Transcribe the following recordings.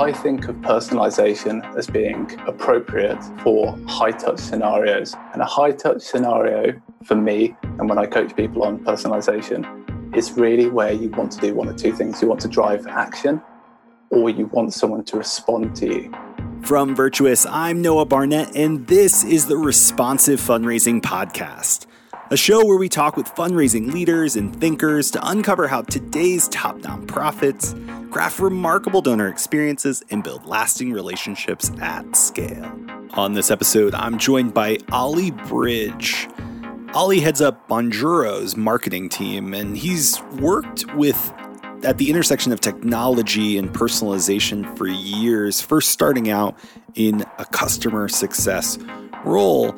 I think of personalization as being appropriate for high touch scenarios. And a high touch scenario for me, and when I coach people on personalization, is really where you want to do one of two things. You want to drive action, or you want someone to respond to you. From Virtuous, I'm Noah Barnett, and this is the Responsive Fundraising Podcast, a show where we talk with fundraising leaders and thinkers to uncover how today's top nonprofits craft remarkable donor experiences, and build lasting relationships at scale. On this episode, I'm joined by Oli Bridge. Oli heads up Bonjoro's marketing team, and he's worked with at the intersection of technology and personalization for years, first starting out in a customer success role.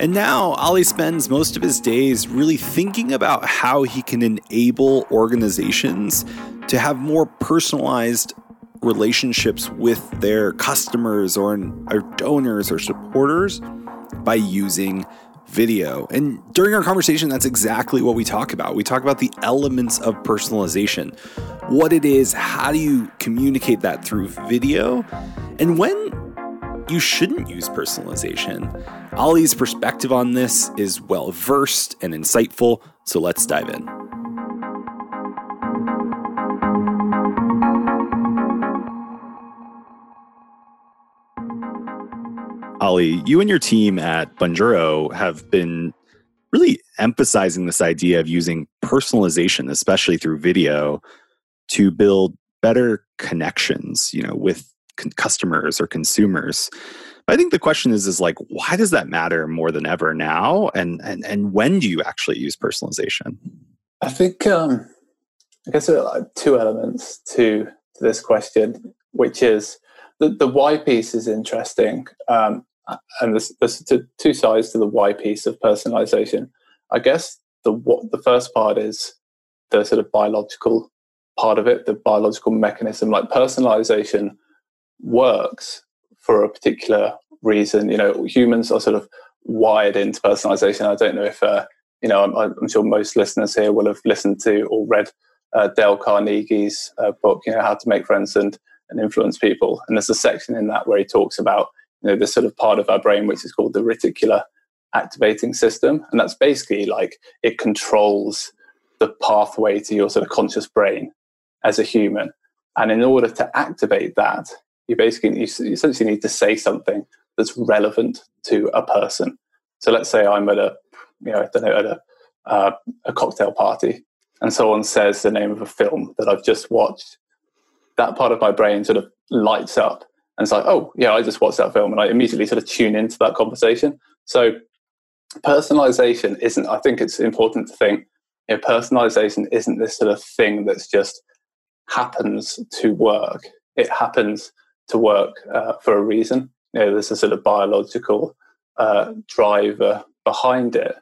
And now Oli spends most of his days really thinking about how he can enable organizations to have more personalized relationships with their customers or, or donors or supporters by using video. And during our conversation, that's exactly what we talk about. We talk about the elements of personalization, what it is, how do you communicate that through video, and when you shouldn't use personalization. Oli's perspective on this is well versed and insightful, so let's dive in. Oli, you and your team at Bonjoro have been really emphasizing this idea of using personalization, especially through video, to build better connections, you know, with customers or consumers. But I think the question is is like why does that matter more than ever now and and and when do you actually use personalization? I think um I guess there are two elements to, to this question, which is the, the why piece is interesting. Um, and there's, there's two sides to the why piece of personalization. I guess the what the first part is the sort of biological part of it, the biological mechanism. Like personalization works for a particular reason. You know, humans are sort of wired into personalization. I don't know if, uh, you know, I'm, I'm, sure most listeners here will have listened to or read uh, Dale Carnegie's uh, book, you know, How to Make Friends and, and Influence People. And there's a section in that where he talks about, you know, this sort of part of our brain which is called the reticular activating system. And that's basically like it controls the pathway to your sort of conscious brain as a human. And in order to activate that, you basically you essentially need to say something that's relevant to a person. So let's say I'm at a you know I don't know at a uh, a cocktail party and someone says the name of a film that I've just watched. That part of my brain sort of lights up and it's like, oh yeah, I just watched that film, and I immediately sort of tune into that conversation. So personalization isn't. I think it's important to think. You know, personalization isn't this sort of thing that's just happens to work. It happens to work uh, for a reason. You know, there's a sort of biological uh, driver behind it.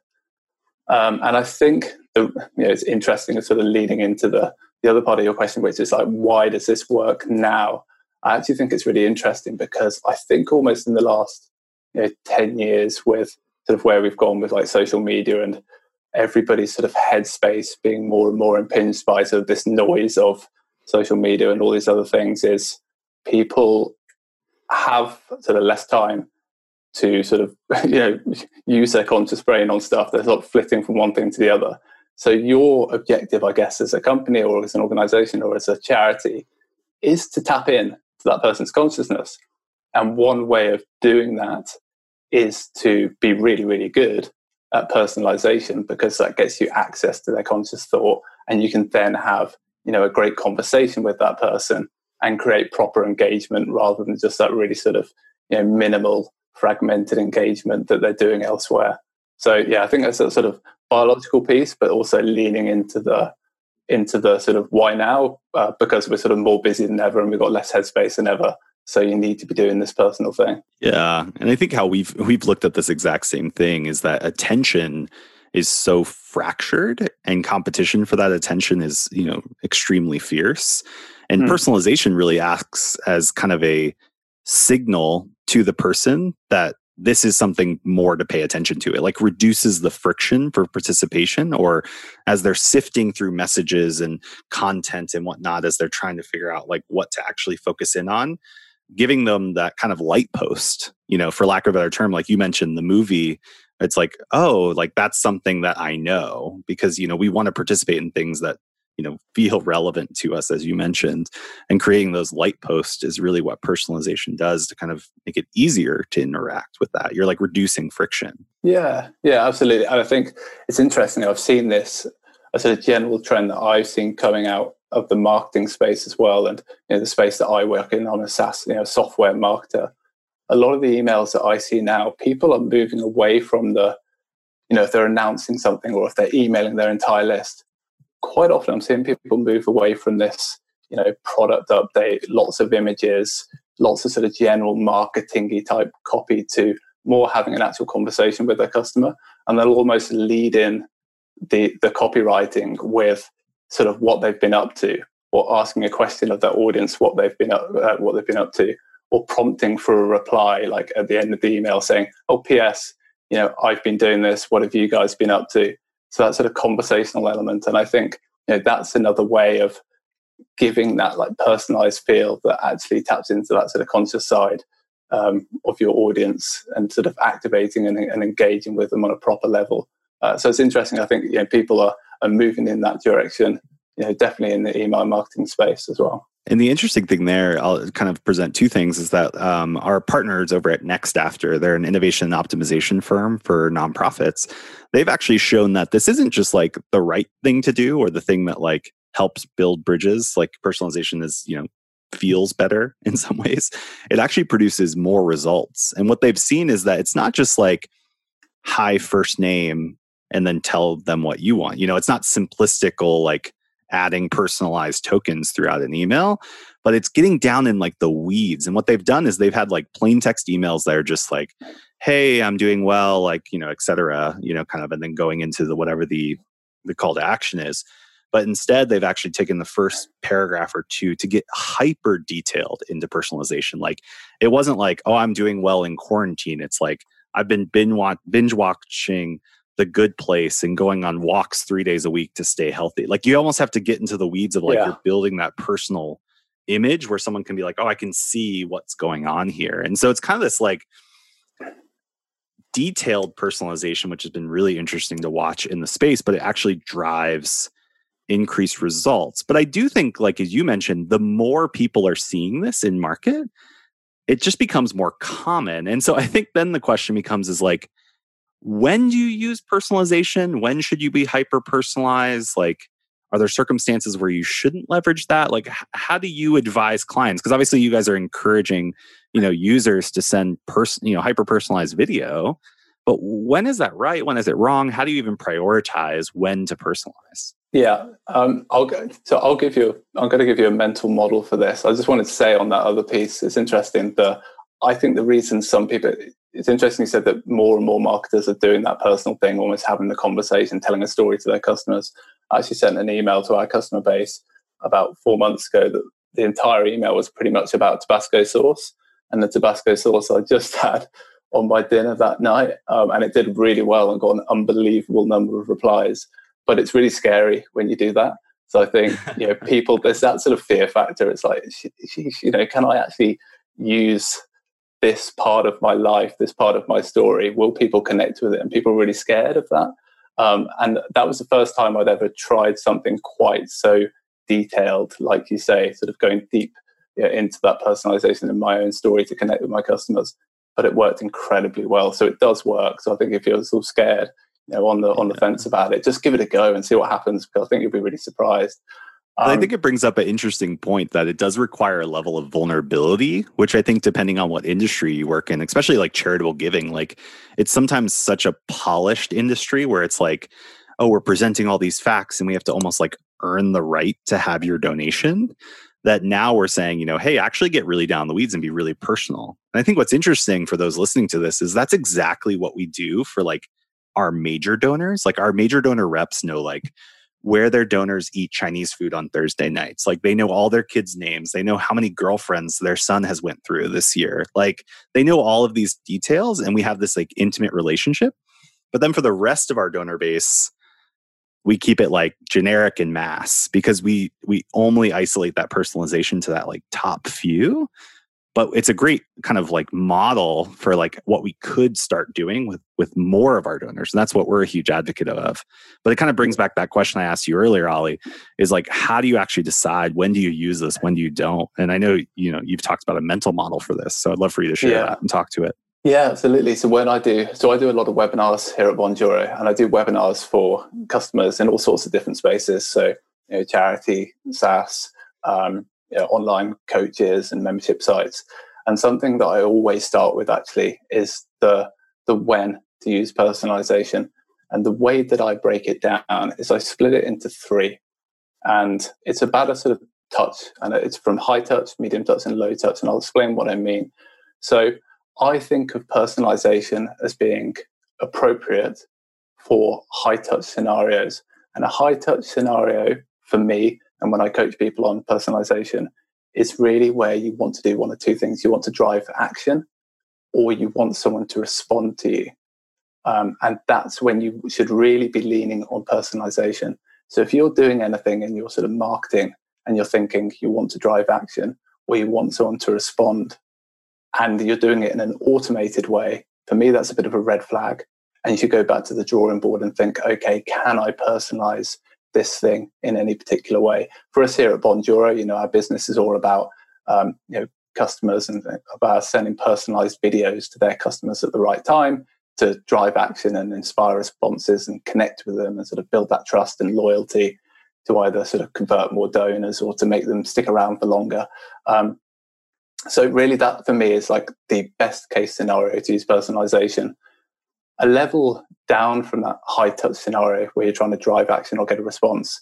Um, and I think the, you know, it's interesting, sort of leading into the, the other part of your question, which is like, why does this work now? I actually think it's really interesting because I think almost in the last you know, 10 years with sort of where we've gone with like social media and everybody's sort of headspace being more and more impinged by sort of this noise of social media and all these other things is people have sort of less time to sort of you know use their conscious brain on stuff. They're sort of flitting from one thing to the other. So your objective, I guess, as a company or as an organization or as a charity, is to tap in to that person's consciousness. And one way of doing that is to be really, really good at personalization because that gets you access to their conscious thought and you can then have you know a great conversation with that person and create proper engagement rather than just that really sort of you know minimal fragmented engagement that they're doing elsewhere so yeah i think that's a sort of biological piece but also leaning into the into the sort of why now uh, because we're sort of more busy than ever and we've got less headspace than ever. So you need to be doing this personal thing. Yeah. And i think how we've we've looked at this exact same thing is that attention is so fractured and competition for that attention is you know extremely fierce. And hmm. personalization really acts as kind of a signal to the person that this is something more to pay attention to. It like reduces the friction for participation or as they're sifting through messages and content and whatnot, as they're trying to figure out like what to actually focus in on, giving them that kind of light post, you know, for lack of a better term, like you mentioned the movie, it's like, oh, like that's something that I know because, you know, we want to participate in things that you know feel relevant to us as you mentioned. And creating those light posts is really what personalization does to kind of make it easier to interact with that. You're like reducing friction. Yeah. Yeah absolutely. And i think it's interesting i've seen this as a general trend that i've seen coming out of the marketing space as well and you know the space that i work in i'm a saas you know software marketer. A lot of the emails that i see now people are moving away from the you know if they're announcing something or if they're emailing their entire list quite often I'm seeing people move away from this, you know, product update, lots of images, lots of sort of general marketingy type copy to more having an actual conversation with their customer. And they'll almost lead in the the copywriting with sort of what they've been up to or asking a question of their audience what they've been up uh, what they've been up to or prompting for a reply like at the end of the email saying oh ps you know i've been doing this what have you guys been up to so that sort of conversational element, and I think you know that's another way of giving that like personalized feel that actually taps into that sort of conscious side um, of your audience and sort of activating and, and engaging with them on a proper level. Uh, so it's interesting. I think you know people are, are moving in that direction. You know, definitely in the email marketing space as well. And the interesting thing there, I'll kind of present two things is that um, our partners over at NextAfter, they're an innovation and optimization firm for nonprofits. They've actually shown that this isn't just like the right thing to do or the thing that like helps build bridges. Like personalization is, you know, feels better in some ways. It actually produces more results. And what they've seen is that it's not just like hi first name and then tell them what you want. You know, it's not simplistical like adding personalized tokens throughout an email, but it's getting down in like the weeds. And what they've done is they've had like plain text emails that are just like, hey, I'm doing well, like, you know, et cetera, you know, kind of, and then going into the whatever the the call to action is. But instead, they've actually taken the first paragraph or two to get hyper detailed into personalization. Like it wasn't like, oh, I'm doing well in quarantine. It's like I've been binge watching the good place and going on walks three days a week to stay healthy. Like you almost have to get into the weeds of like yeah. you're building that personal image where someone can be like, oh, I can see what's going on here. And so it's kind of this like detailed personalization, which has been really interesting to watch in the space, but it actually drives increased results. But I do think, like as you mentioned, the more people are seeing this in market, it just becomes more common. And so I think then the question becomes is like, when do you use personalization? When should you be hyper personalized? Like, are there circumstances where you shouldn't leverage that? Like, how do you advise clients? Because obviously, you guys are encouraging, you know, users to send person, you know, hyper personalized video. But when is that right? When is it wrong? How do you even prioritize when to personalize? Yeah, um, I'll go, so I'll give you. I'm going to give you a mental model for this. I just wanted to say on that other piece. It's interesting. The I think the reason some people it's interesting you said that more and more marketers are doing that personal thing, almost having the conversation, telling a story to their customers. I actually sent an email to our customer base about four months ago that the entire email was pretty much about Tabasco sauce and the Tabasco sauce I just had on my dinner that night. Um, and it did really well and got an unbelievable number of replies. But it's really scary when you do that. So I think, you know, people, there's that sort of fear factor. It's like, you know, can I actually use this part of my life, this part of my story? Will people connect with it? And people are really scared of that. Um, and that was the first time I'd ever tried something quite so detailed, like you say, sort of going deep you know, into that personalization in my own story to connect with my customers. But it worked incredibly well. So it does work. So I think if you're sort of scared, you know, on the on the fence about it, just give it a go and see what happens. Because I think you'll be really surprised. Um, I think it brings up an interesting point that it does require a level of vulnerability, which I think, depending on what industry you work in, especially like charitable giving, like it's sometimes such a polished industry where it's like, oh, we're presenting all these facts and we have to almost like earn the right to have your donation. That now we're saying, you know, hey, actually get really down the weeds and be really personal. And I think what's interesting for those listening to this is that's exactly what we do for like our major donors. Like our major donor reps know, like, where their donors eat Chinese food on Thursday nights. Like they know all their kids' names. They know how many girlfriends their son has went through this year. Like they know all of these details and we have this like intimate relationship. But then for the rest of our donor base, we keep it like generic and mass because we we only isolate that personalization to that like top few but it's a great kind of like model for like what we could start doing with with more of our donors and that's what we're a huge advocate of but it kind of brings back that question i asked you earlier Oli is like how do you actually decide when do you use this when do you don't and i know you know you've talked about a mental model for this so i'd love for you to share yeah. that and talk to it yeah, absolutely. So when I do, so I do a lot of webinars here at Bonjoro, and I do webinars for customers in all sorts of different spaces. So you know, charity, SaaS, um, you know, online coaches, and membership sites. And something that I always start with actually is the the when to use personalization. And the way that I break it down is I split it into three, and it's about a sort of touch, and it's from high touch, medium touch, and low touch. And I'll explain what I mean. So I think of personalization as being appropriate for high touch scenarios. And a high touch scenario for me, and when I coach people on personalization, it's really where you want to do one or two things. You want to drive action, or you want someone to respond to you. Um, and that's when you should really be leaning on personalization. So if you're doing anything and you're sort of marketing and you're thinking you want to drive action, or you want someone to respond and you're doing it in an automated way, for me, that's a bit of a red flag. And you should go back to the drawing board and think, okay, can I personalize this thing in any particular way? For us here at Bonjoro, you know, our business is all about, um, you know, customers and about sending personalized videos to their customers at the right time to drive action and inspire responses and connect with them and sort of build that trust and loyalty to either sort of convert more donors or to make them stick around for longer. Um, so really that for me is like the best case scenario to use personalization a level down from that high touch scenario where you're trying to drive action or get a response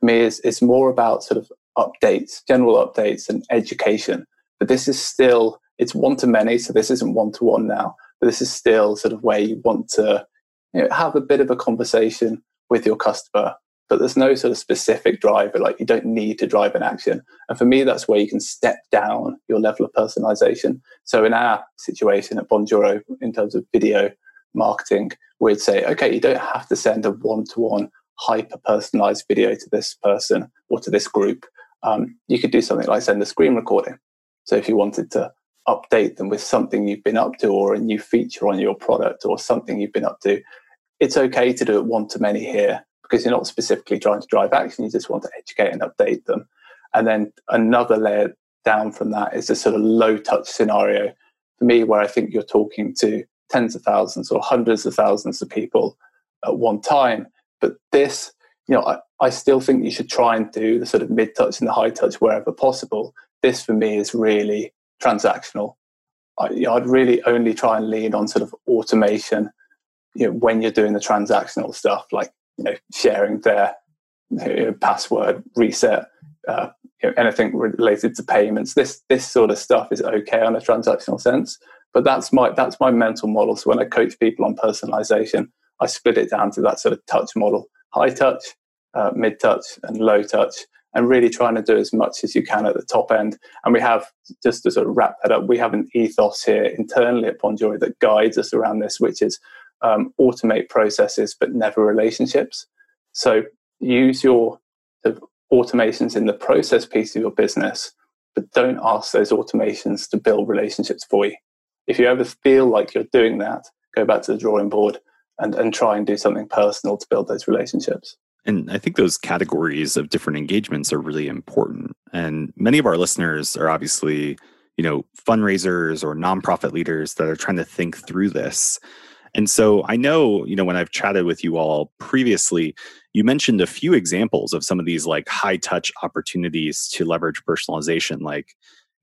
for me is, is more about sort of updates general updates and education but this is still it's one to many so this isn't one to one now but this is still sort of where you want to you know, have a bit of a conversation with your customer but there's no sort of specific driver. Like you don't need to drive an action. And for me, that's where you can step down your level of personalization. So in our situation at Bonjoro, in terms of video marketing, we'd say, okay, you don't have to send a one-to-one hyper personalized video to this person or to this group. Um, you could do something like send a screen recording. So if you wanted to update them with something you've been up to or a new feature on your product or something you've been up to, it's okay to do it one to many here because you're not specifically trying to drive action, you just want to educate and update them. And then another layer down from that is a sort of low touch scenario for me, where I think you're talking to tens of thousands or hundreds of thousands of people at one time. But this, you know, I, I still think you should try and do the sort of mid touch and the high touch wherever possible. This for me is really transactional. I, you know, I'd really only try and lean on sort of automation you know, when you're doing the transactional stuff, like you know, sharing their you know, password reset, uh, you know, anything related to payments. This this sort of stuff is okay on a transactional sense, but that's my that's my mental model. So when I coach people on personalization, I split it down to that sort of touch model: high touch, uh, mid touch, and low touch. And really trying to do as much as you can at the top end. And we have, just to sort of wrap that up, we have an ethos here internally at Bonjoro that guides us around this, which is um, automate processes but never relationships. So use your automations in the process piece of your business, but don't ask those automations to build relationships for you. If you ever feel like you're doing that, go back to the drawing board and, and try and do something personal to build those relationships. And I think those categories of different engagements are really important. And many of our listeners are obviously, you know, fundraisers or nonprofit leaders that are trying to think through this. And so I know, you know, when I've chatted with you all previously, you mentioned a few examples of some of these like high touch opportunities to leverage personalization, like,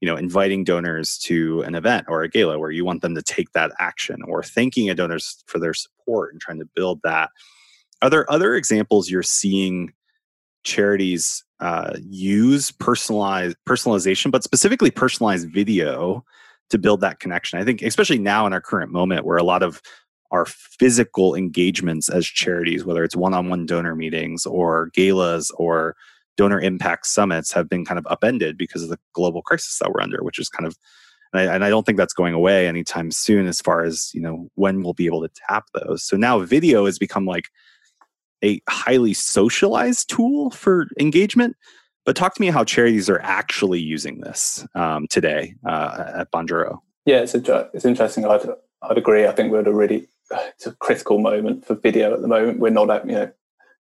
you know, inviting donors to an event or a gala where you want them to take that action or thanking a donors for their support and trying to build that. Are there other examples you're seeing charities uh, use personalized personalization, but specifically personalized video to build that connection? I think, especially now in our current moment where a lot of our physical engagements as charities, whether it's one on one donor meetings or galas or donor impact summits, have been kind of upended because of the global crisis that we're under, which is kind of and I, and I, don't think that's going away anytime soon as far as you know when we'll be able to tap those. So now video has become like a highly socialized tool for engagement. But talk to me how charities are actually using this um, today uh, at bonjoro. Yeah it's, it's interesting. I'd, I'd agree. I think we're at a really it's a critical moment for video at the moment. We're not at, you know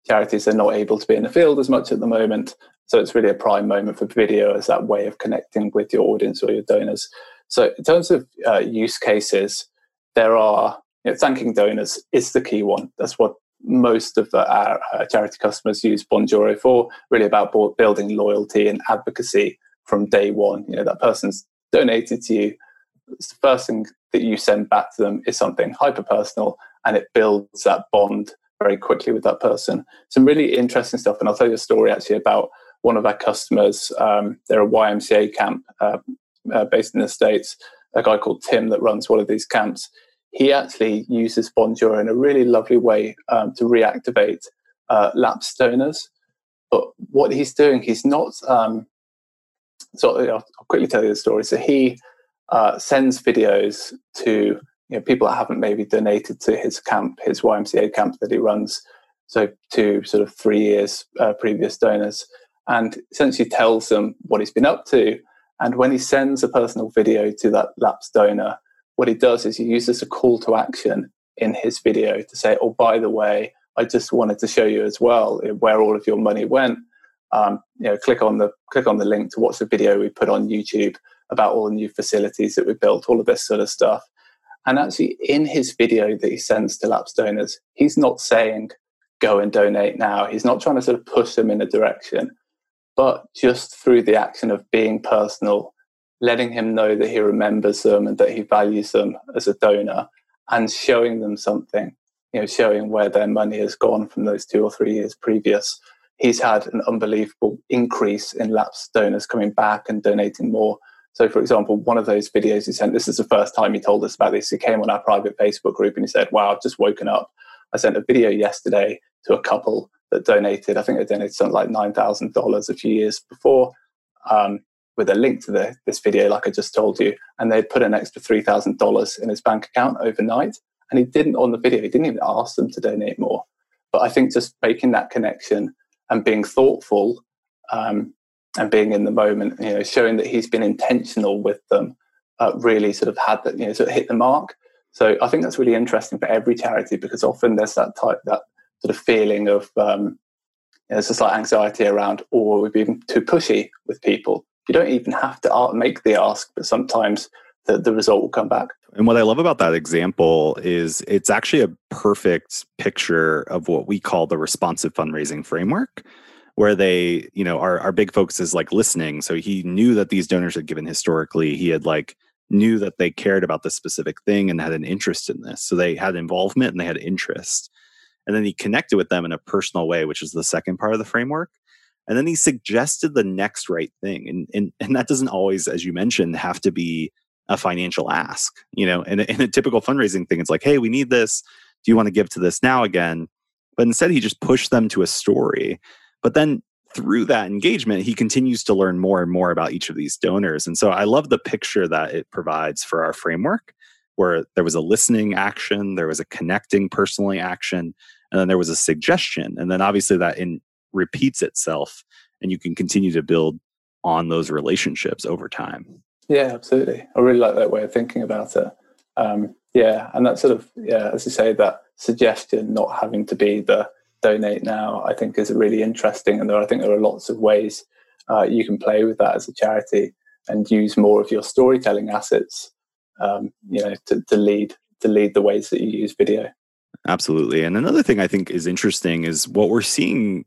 charities are not able to be in the field as much at the moment so it's really a prime moment for video as that way of connecting with your audience or your donors so, in terms of uh, use cases, there are you know, thanking donors is the key one. That's what most of our, our charity customers use Bonjoro for. Really about building loyalty and advocacy from day one. You know that person's donated to you. It's the first thing that you send back to them is something hyper personal, and it builds that bond very quickly with that person. Some really interesting stuff, and I'll tell you a story actually about one of our customers. Um, they're a YMCA camp uh, uh, based in the States, a guy called Tim that runs one of these camps. He actually uses Bonjoro in a really lovely way um, to reactivate uh, lapsed donors. But what he's doing, he's not. Um, so I'll, quickly tell you the story. So he uh, sends videos to you know, people that haven't maybe donated to his camp, his YMCA camp that he runs. So to sort of three years uh, previous donors, and essentially tells them what he's been up to and when he sends a personal video to that lapsed donor, what he does is he uses a call to action in his video to say, oh, by the way, I just wanted to show you as well where all of your money went. Um, you know, click on the click on the link to watch the video we put on YouTube about all the new facilities that we built, all of this sort of stuff. And actually, in his video that he sends to lapsed donors, he's not saying go and donate now. He's not trying to sort of push them in a direction but just through the action of being personal, letting him know that he remembers them and that he values them as a donor, and showing them something, you know, showing where their money has gone from those two or three years previous. He's had an unbelievable increase in lapsed donors coming back and donating more. So, for example, one of those videos he sent, this is the first time he told us about this. He came on our private Facebook group and he said, Wow, I've just woken up. I sent a video yesterday to a couple that donated. I think they donated something like nine thousand dollars a few years before, um, with a link to the, this video, like I just told you, and they put an extra three thousand dollars in his bank account overnight. And he didn't on the video. He didn't even ask them to donate more. But I think just making that connection and being thoughtful um, and being in the moment, you know, showing that he's been intentional with them, uh, really sort of had that, you know, sort of hit the mark. So I think that's really interesting for every charity because often there's that type that sort of feeling of um, you know, there's a slight anxiety around, or we've been too pushy with people. You don't even have to make the ask, but sometimes the, the result will come back. And what I love about that example is it's actually a perfect picture of what we call the responsive fundraising framework, where they, you know, our, our big focus is like listening. So he knew that these donors had given historically. He had like knew that they cared about this specific thing and had an interest in this. So they had involvement and they had interest. And then he connected with them in a personal way which is the second part of the framework. And then he suggested the next right thing. And and, and that doesn't always as you mentioned have to be a financial ask you know? In a, in a typical fundraising thing it's like hey we need this. Do you want to give to this now again? But instead he just pushed them to a story but then through that engagement he continues to learn more and more about each of these donors and so i love the picture that it provides for our framework where there was a listening action, there was a connecting personally action, and then there was a suggestion. And then obviously that in repeats itself and you can continue to build on those relationships over time. Yeah, absolutely. I really like that way of thinking about it. Um, yeah, and that sort of yeah, as you say, that suggestion not having to be the donate now, I think is really interesting. And there, I think there are lots of ways uh, you can play with that as a charity and use more of your storytelling assets um, you know to, to lead to lead the ways that you use video absolutely and another thing i think is interesting is what we're seeing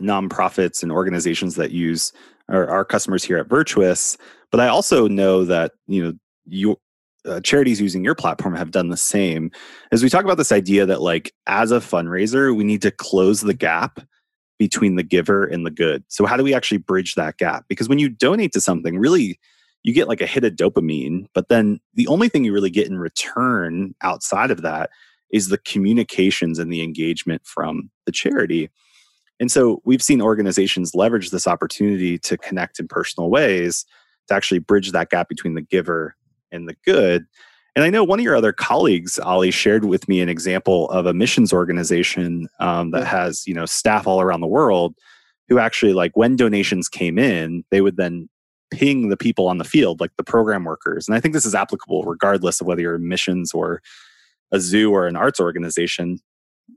nonprofits and organizations that use our, our customers here at virtuous but i also know that you know you uh, charities using your platform have done the same as we talk about this idea that like as a fundraiser we need to close the gap between the giver and the good so how do we actually bridge that gap because when you donate to something really you get like a hit of dopamine, but then the only thing you really get in return outside of that is the communications and the engagement from the charity. And so we've seen organizations leverage this opportunity to connect in personal ways to actually bridge that gap between the giver and the good. And I know one of your other colleagues, Ali, shared with me an example of a missions organization um, that has you know staff all around the world who actually like when donations came in, they would then ping the people on the field, like the program workers. And I think this is applicable regardless of whether you're missions or a zoo or an arts organization,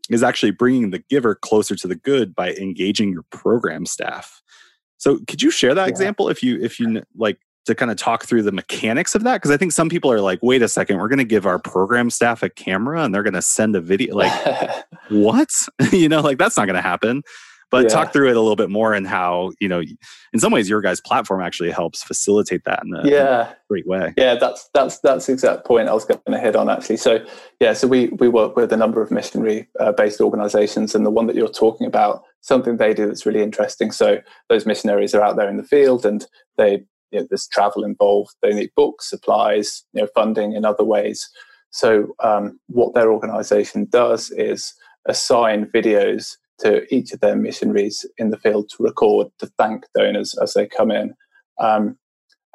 is actually bringing the giver closer to the good by engaging your program staff. So could you share that yeah. example if you if you like to kind of talk through the mechanics of that because I think some people are like, wait a second, we're going to give our program staff a camera and they're going to send a video. Like, what? you know, like that's not going to happen but yeah. talk through it a little bit more and how you know in some ways your guys platform actually helps facilitate that in a, yeah. great way yeah that's that's that's the exact point i was going to hit on actually so yeah so we we work with a number of missionary uh, based organizations and the one that you're talking about something they do that's really interesting so those missionaries are out there in the field and they you know, there's travel involved they need books supplies you know funding in other ways so um, what their organization does is assign videos to each of their missionaries in the field to record to thank donors as they come in. Um,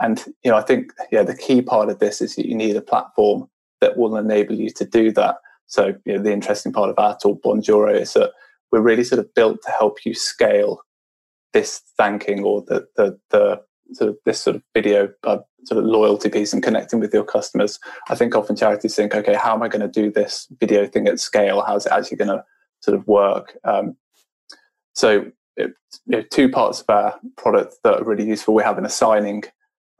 and you know, I think yeah, the key part of this is that you need a platform that will enable you to do that. So you know, the interesting part of our tool Bonjoro is that we're really sort of built to help you scale this thanking or the the, the sort of this sort of video uh, sort of loyalty piece and connecting with your customers. I think often charities think, okay, how am I going to do this video thing at scale? How's it actually going to sort of work. Um, so it, you know, two parts of our product that are really useful. We have an assigning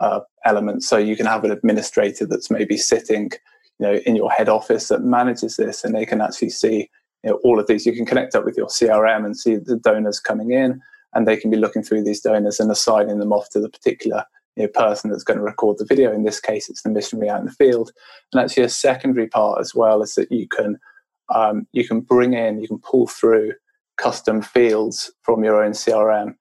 uh, element, so you can have an administrator that's maybe sitting, you know, in your head office that manages this, and they can actually see you know, all of these. You can connect up with your CRM and see the donors coming in, and they can be looking through these donors and assigning them off to the particular you know, person that's going to record the video. In this case, it's the missionary out in the field. And actually, a secondary part as well is that you can um, you can bring in, you can pull through custom fields from your own CRM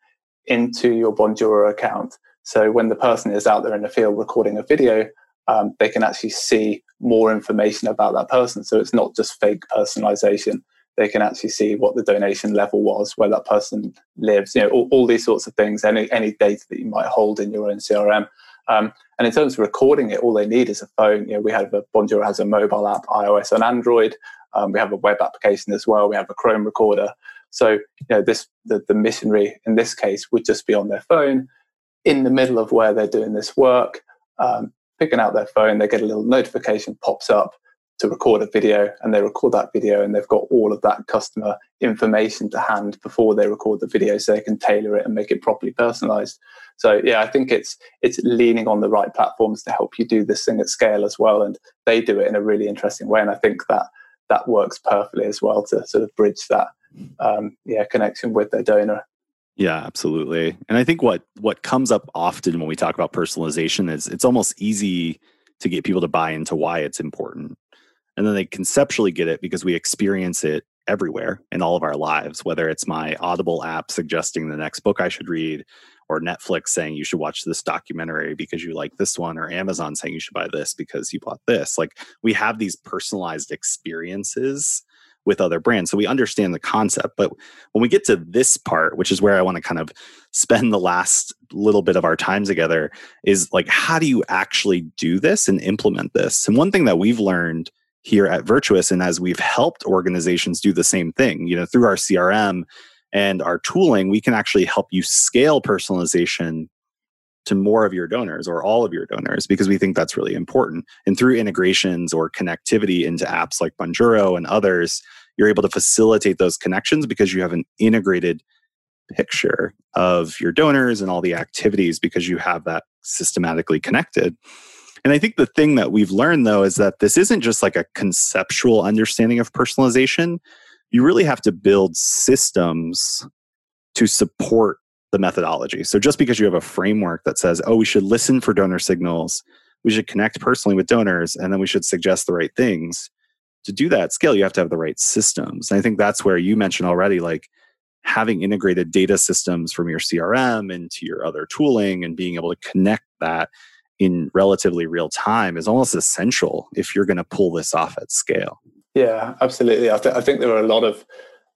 into your Bonjoro account. So when the person is out there in the field recording a video, um, they can actually see more information about that person. So it's not just fake personalization. They can actually see what the donation level was, where that person lives, you know, all, all these sorts of things, any, any data that you might hold in your own CRM. Um, and in terms of recording it, all they need is a phone. You know, we have a Bonjoro has a mobile app, iOS and Android. Um, we have a web application as well. We have a Chrome recorder. So, you know, this the, the missionary in this case would just be on their phone in the middle of where they're doing this work, um, picking out their phone. They get a little notification pops up to record a video, and they record that video, and they've got all of that customer information to hand before they record the video, so they can tailor it and make it properly personalized. So, yeah, I think it's it's leaning on the right platforms to help you do this thing at scale as well, and they do it in a really interesting way. And I think that that works perfectly as well to sort of bridge that um, yeah connection with their donor. Yeah, absolutely. And I think what what comes up often when we talk about personalization is it's almost easy to get people to buy into why it's important. And then they conceptually get it because we experience it everywhere in all of our lives, whether it's my Audible app suggesting the next book I should read, or Netflix saying you should watch this documentary because you like this one, or Amazon saying you should buy this because you bought this. Like we have these personalized experiences with other brands. So we understand the concept. But when we get to this part, which is where I want to kind of spend the last little bit of our time together, is like, how do you actually do this and implement this? And one thing that we've learned here at Virtuous, and as we've helped organizations do the same thing, you know, through our CRM and our tooling, we can actually help you scale personalization to more of your donors or all of your donors because we think that's really important. And through integrations or connectivity into apps like Bonjoro and others, you're able to facilitate those connections because you have an integrated picture of your donors and all the activities because you have that systematically connected. And I think the thing that we've learned though is that this isn't just like a conceptual understanding of personalization you really have to build systems to support the methodology. So just because you have a framework that says, oh, we should listen for donor signals, we should connect personally with donors, and then we should suggest the right things. To do that scale, you have to have the right systems. And I think that's where you mentioned already, like having integrated data systems from your CRM into your other tooling and being able to connect that in relatively real time is almost essential if you're going to pull this off at scale. Yeah, absolutely. I, th- I think there are a lot of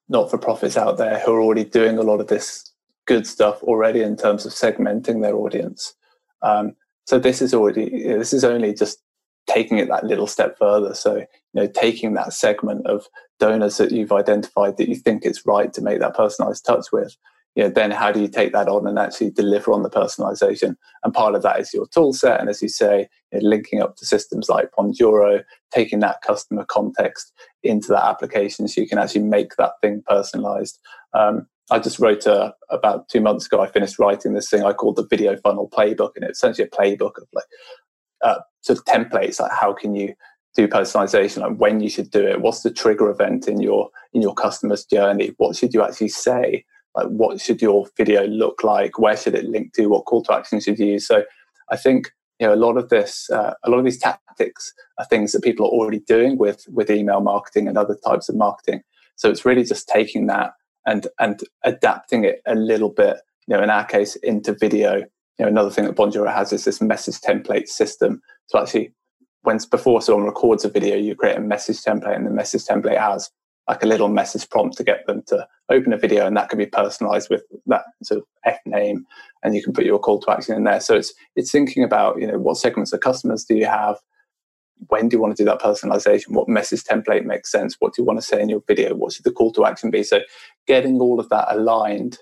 not for profits out there who are already doing a lot of this good stuff already in terms of segmenting their audience. Um, so this is already this is only just taking it that little step further. So you know, taking that segment of donors that you've identified that you think it's right to make that personalized touch with, you know, then how do you take that on and actually deliver on the personalization? And part of that is your tool set. And as you say, you know, linking up to systems like Bonjoro, taking that customer context into that application so you can actually make that thing personalized. Um, I just wrote a, about two months ago, I finished writing this thing I called the video funnel playbook. And it's essentially a playbook of like uh, sort of templates, like how can you do personalization, like when you should do it, what's the trigger event in your in your customer's journey, what should you actually say, like what should your video look like, where should it link to, what call to action should you use. So I think you know a lot of this, uh, a lot of these tactics are things that people are already doing with with email marketing and other types of marketing. So it's really just taking that and and adapting it a little bit. You know, in our case, into video. You know, another thing that Bonjoro has is this message template system. So actually, when before someone records a video, you create a message template, and the message template has like a little message prompt to get them to open a video, and that can be personalized with that sort of F name, and you can put your call to action in there. So it's it's thinking about you know what segments of customers do you have, when do you want to do that personalization? What message template makes sense? What do you want to say in your video? What should the call to action be? So getting all of that aligned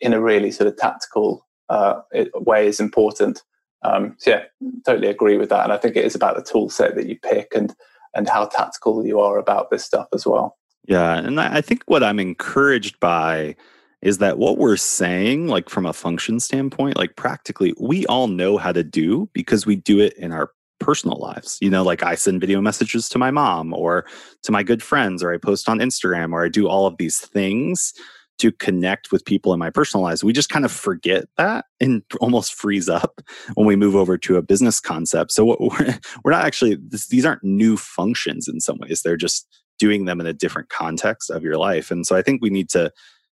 in a really sort of tactical uh, way is important. Um, so yeah, totally agree with that. And I think it is about the tool set that you pick and and how tactical you are about this stuff as well. Yeah, and I think what I'm encouraged by is that what we're saying, like from a function standpoint, like practically, we all know how to do because we do it in our personal lives. You know, like I send video messages to my mom or to my good friends, or I post on Instagram, or I do all of these things to connect with people in my personal lives. We just kind of forget that and almost freeze up when we move over to a business concept. So we're, we're not actually, this, these aren't new functions in some ways. They're just doing them in a different context of your life. And so I think we need to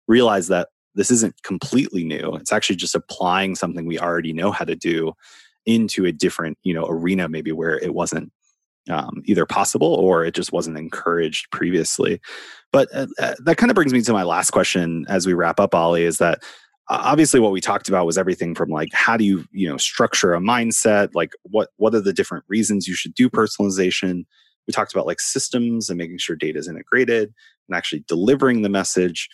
realize that this isn't completely new. It's actually just applying something we already know how to do into a different you know arena maybe where it wasn't um, either possible or it just wasn't encouraged previously. But uh, uh, that kind of brings me to my last question as we wrap up Oli is that obviously what we talked about was everything from like how do you you know structure a mindset? Like what what are the different reasons you should do personalization? We talked about like systems and making sure data is integrated and actually delivering the message.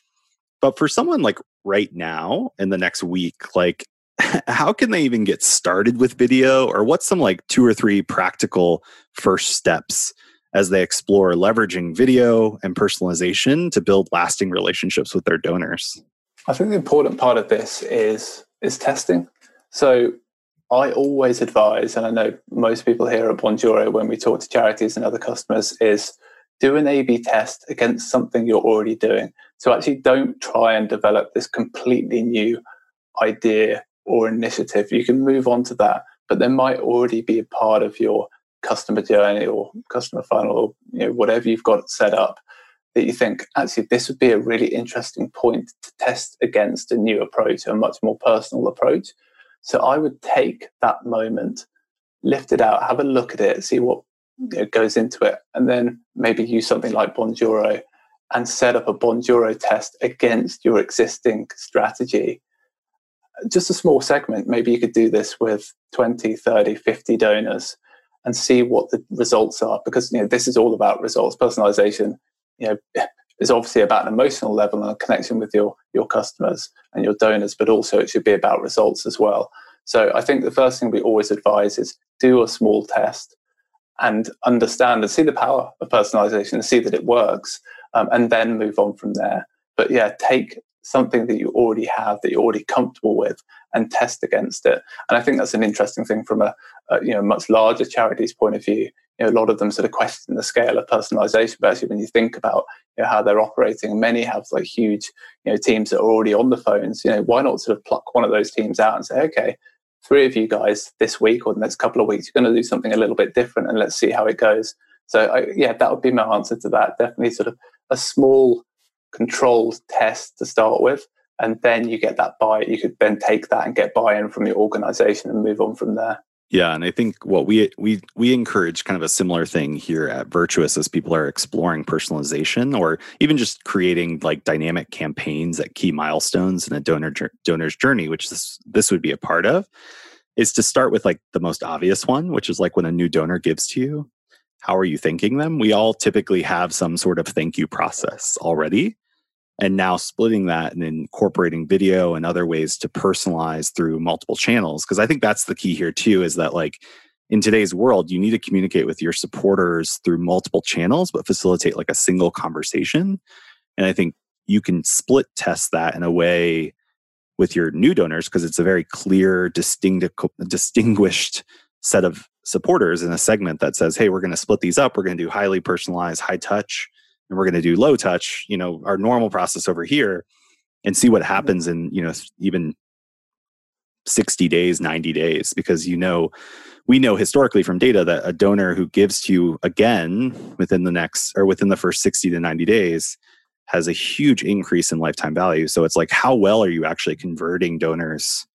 But for someone like right now in the next week like how can they even get started with video? Or what's some like two or three practical first steps as they explore leveraging video and personalization to build lasting relationships with their donors? I think the important part of this is is testing. So i always advise and i know most people here at bonjoro when we talk to charities and other customers is do an a b test against something you're already doing. So actually don't try and develop this completely new idea or initiative, you can move on to that. But there might already be a part of your customer journey or customer funnel or you know, whatever you've got set up that you think actually this would be a really interesting point to test against a new approach, a much more personal approach. So I would take that moment, lift it out, have a look at it, see what you know, goes into it, and then maybe use something like Bonjoro and set up a Bonjoro test against your existing strategy just a small segment. Maybe you could do this with 20, 30, 50 donors and see what the results are because you know this is all about results. Personalization, you know, is obviously about an emotional level and a connection with your your customers and your donors, but also it should be about results as well. So I think the first thing we always advise is do a small test and understand and see the power of personalization and see that it works, um, and then move on from there. But yeah, take something that you already have that you're already comfortable with and test against it. And i think that's an interesting thing from a, a you know much larger charities point of view. You know, a lot of them sort of question the scale of personalization but when you think about you know, how they're operating many have like huge you know teams that are already on the phones you know why not sort of pluck one of those teams out and say okay three of you guys this week or the next couple of weeks you're going to do something a little bit different and let's see how it goes. So I, yeah that would be my answer to that. Definitely sort of a small controlled test to start with and then you get that buy you could then take that and get buy-in from your organization and move on from there. Yeah, and I think what we we we encourage kind of a similar thing here at Virtuous as people are exploring personalization or even just creating like dynamic campaigns at key milestones in a donor donor's journey, which this this would be a part of, is to start with like the most obvious one, which is like when a new donor gives to you, how are you thanking them? We all typically have some sort of thank you process already and now splitting that and incorporating video and other ways to personalize through multiple channels because i think that's the key here too is that like in today's world you need to communicate with your supporters through multiple channels but facilitate like a single conversation and i think you can split test that in a way with your new donors because it's a very clear distinguished set of supporters in a segment that says hey we're going to split these up we're going to do highly personalized high touch and we're going to do low touch, you know, our normal process over here and see what mm-hmm. happens in, you know, even 60 days, 90 days, because you know, we know historically from data that a donor who gives to you again within the next or within the first 60 to 90 days has a huge increase in lifetime value. So it's like, how well are you actually converting donors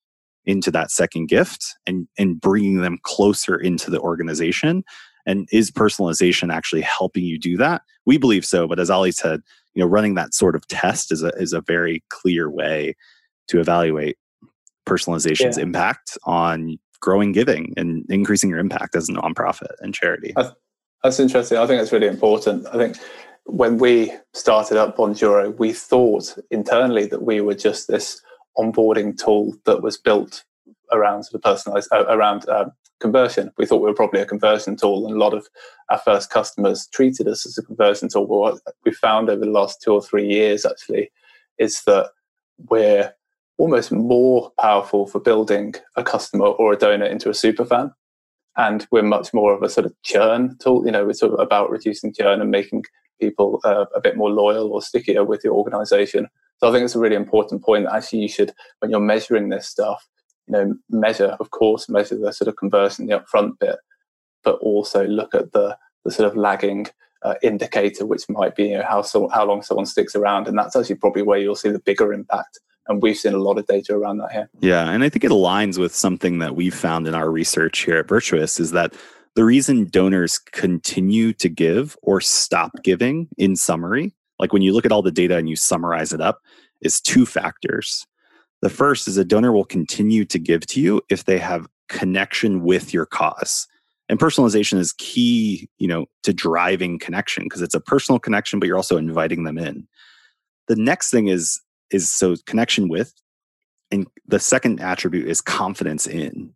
into that second gift and, and bringing them closer into the organization and is personalization actually helping you do that? We believe so, but as Oli said, you know, running that sort of test is a is a very clear way to evaluate personalization's yeah. impact on growing giving and increasing your impact as a nonprofit and charity. That's interesting. I think that's really important. I think when we started up Bonjoro, we thought internally that we were just this onboarding tool that was built around sort of personalized uh, around um, conversion. We thought we were probably a conversion tool, and a lot of our first customers treated us as a conversion tool. But what we found over the last two or three years actually is that we're almost more powerful for building a customer or a donor into a super fan. And we're much more of a sort of churn tool. You know, we're sort of about reducing churn and making people uh, a bit more loyal or stickier with the organization. So I think it's a really important point that actually you should, when you're measuring this stuff, you know, measure, of course, measure the sort of conversion, the upfront bit, but also look at the the sort of lagging uh, indicator, which might be you know, how so, how long someone sticks around, and that's actually probably where you'll see the bigger impact. And we've seen a lot of data around that here. Yeah, and I think it aligns with something that we've found in our research here at Virtuous is that the reason donors continue to give or stop giving in summary, like when you look at all the data and you summarize it up, is two factors. The first is a donor will continue to give to you if they have connection with your cause. And personalization is key, you know, to driving connection because it's a personal connection, but you're also inviting them in. The next thing is is so connection with, and the second attribute is confidence in.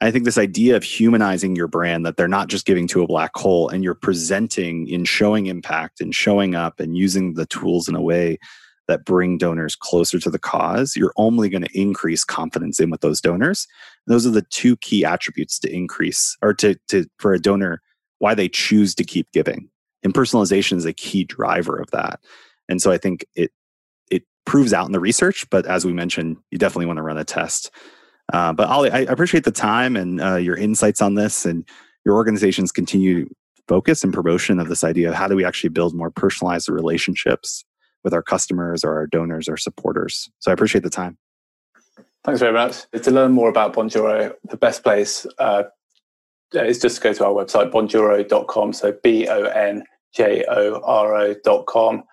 I think this idea of humanizing your brand that they're not just giving to a black hole and you're presenting in showing impact and showing up and using the tools in a way that bring donors closer to the cause, you're only going to increase confidence in with those donors. And those are the two key attributes to increase or to, to for a donor why they choose to keep giving. And personalization is a key driver of that. And so I think it it proves out in the research, but as we mentioned, you definitely want to run a test. Uh, but Oli, I appreciate the time and uh, your insights on this and your organization's continued focus and promotion of this idea of how do we actually build more personalized relationships with our customers or our donors or supporters. So I appreciate the time. Thanks very much. To learn more about Bonjoro, the best place uh, is just to go to our website, bonjoro.com. So B O N J O R O.com.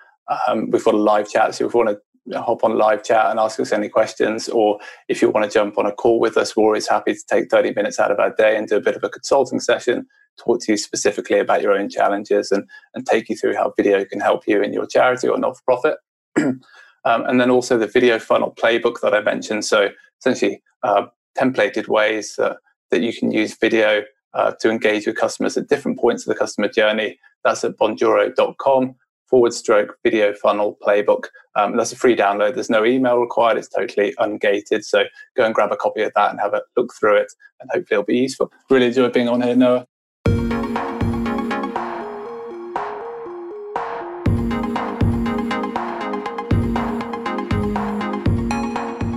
Um, we've got a live chat. So if you want to hop on live chat and ask us any questions, or if you want to jump on a call with us, we're always happy to take 30 minutes out of our day and do a bit of a consulting session talk to you specifically about your own challenges and, and take you through how video can help you in your charity or not for profit. um, and then also the video funnel playbook that I mentioned. So essentially, uh, templated ways that, that you can use video uh, to engage with customers at different points of the customer journey. That's at bonjoro.com forward stroke video funnel playbook. Um, that's a free download. There's no email required. It's totally ungated. So go and grab a copy of that and have a look through it, and hopefully it'll be useful. Really enjoyed being on here, Noah.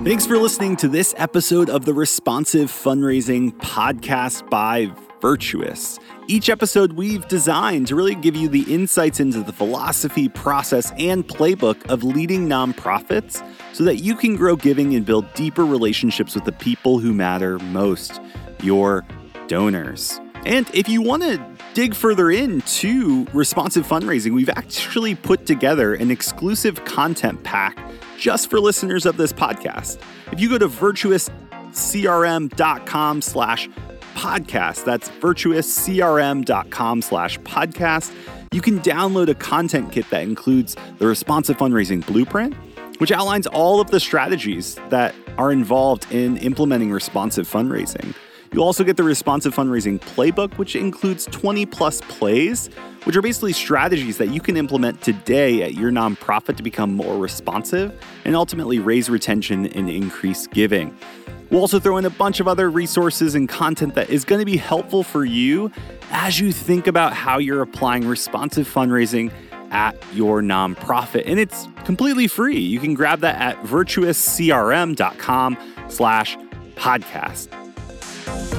Thanks for listening to this episode of the Responsive Fundraising Podcast by Virtuous. Each episode we've designed to really give you the insights into the philosophy, process, and playbook of leading nonprofits so that you can grow giving and build deeper relationships with the people who matter most your donors. And if you want to dig further into responsive fundraising, we've actually put together an exclusive content pack just for listeners of this podcast. If you go to virtuouscrm.com slash podcast, that's virtuouscrm.com slash podcast, you can download a content kit that includes the responsive fundraising blueprint, which outlines all of the strategies that are involved in implementing responsive fundraising. You'll also get the responsive fundraising playbook, which includes 20 plus plays, which are basically strategies that you can implement today at your nonprofit to become more responsive and ultimately raise retention and increase giving. We'll also throw in a bunch of other resources and content that is going to be helpful for you as you think about how you're applying responsive fundraising at your nonprofit. And it's completely free. You can grab that at virtuouscrm.com slash podcast.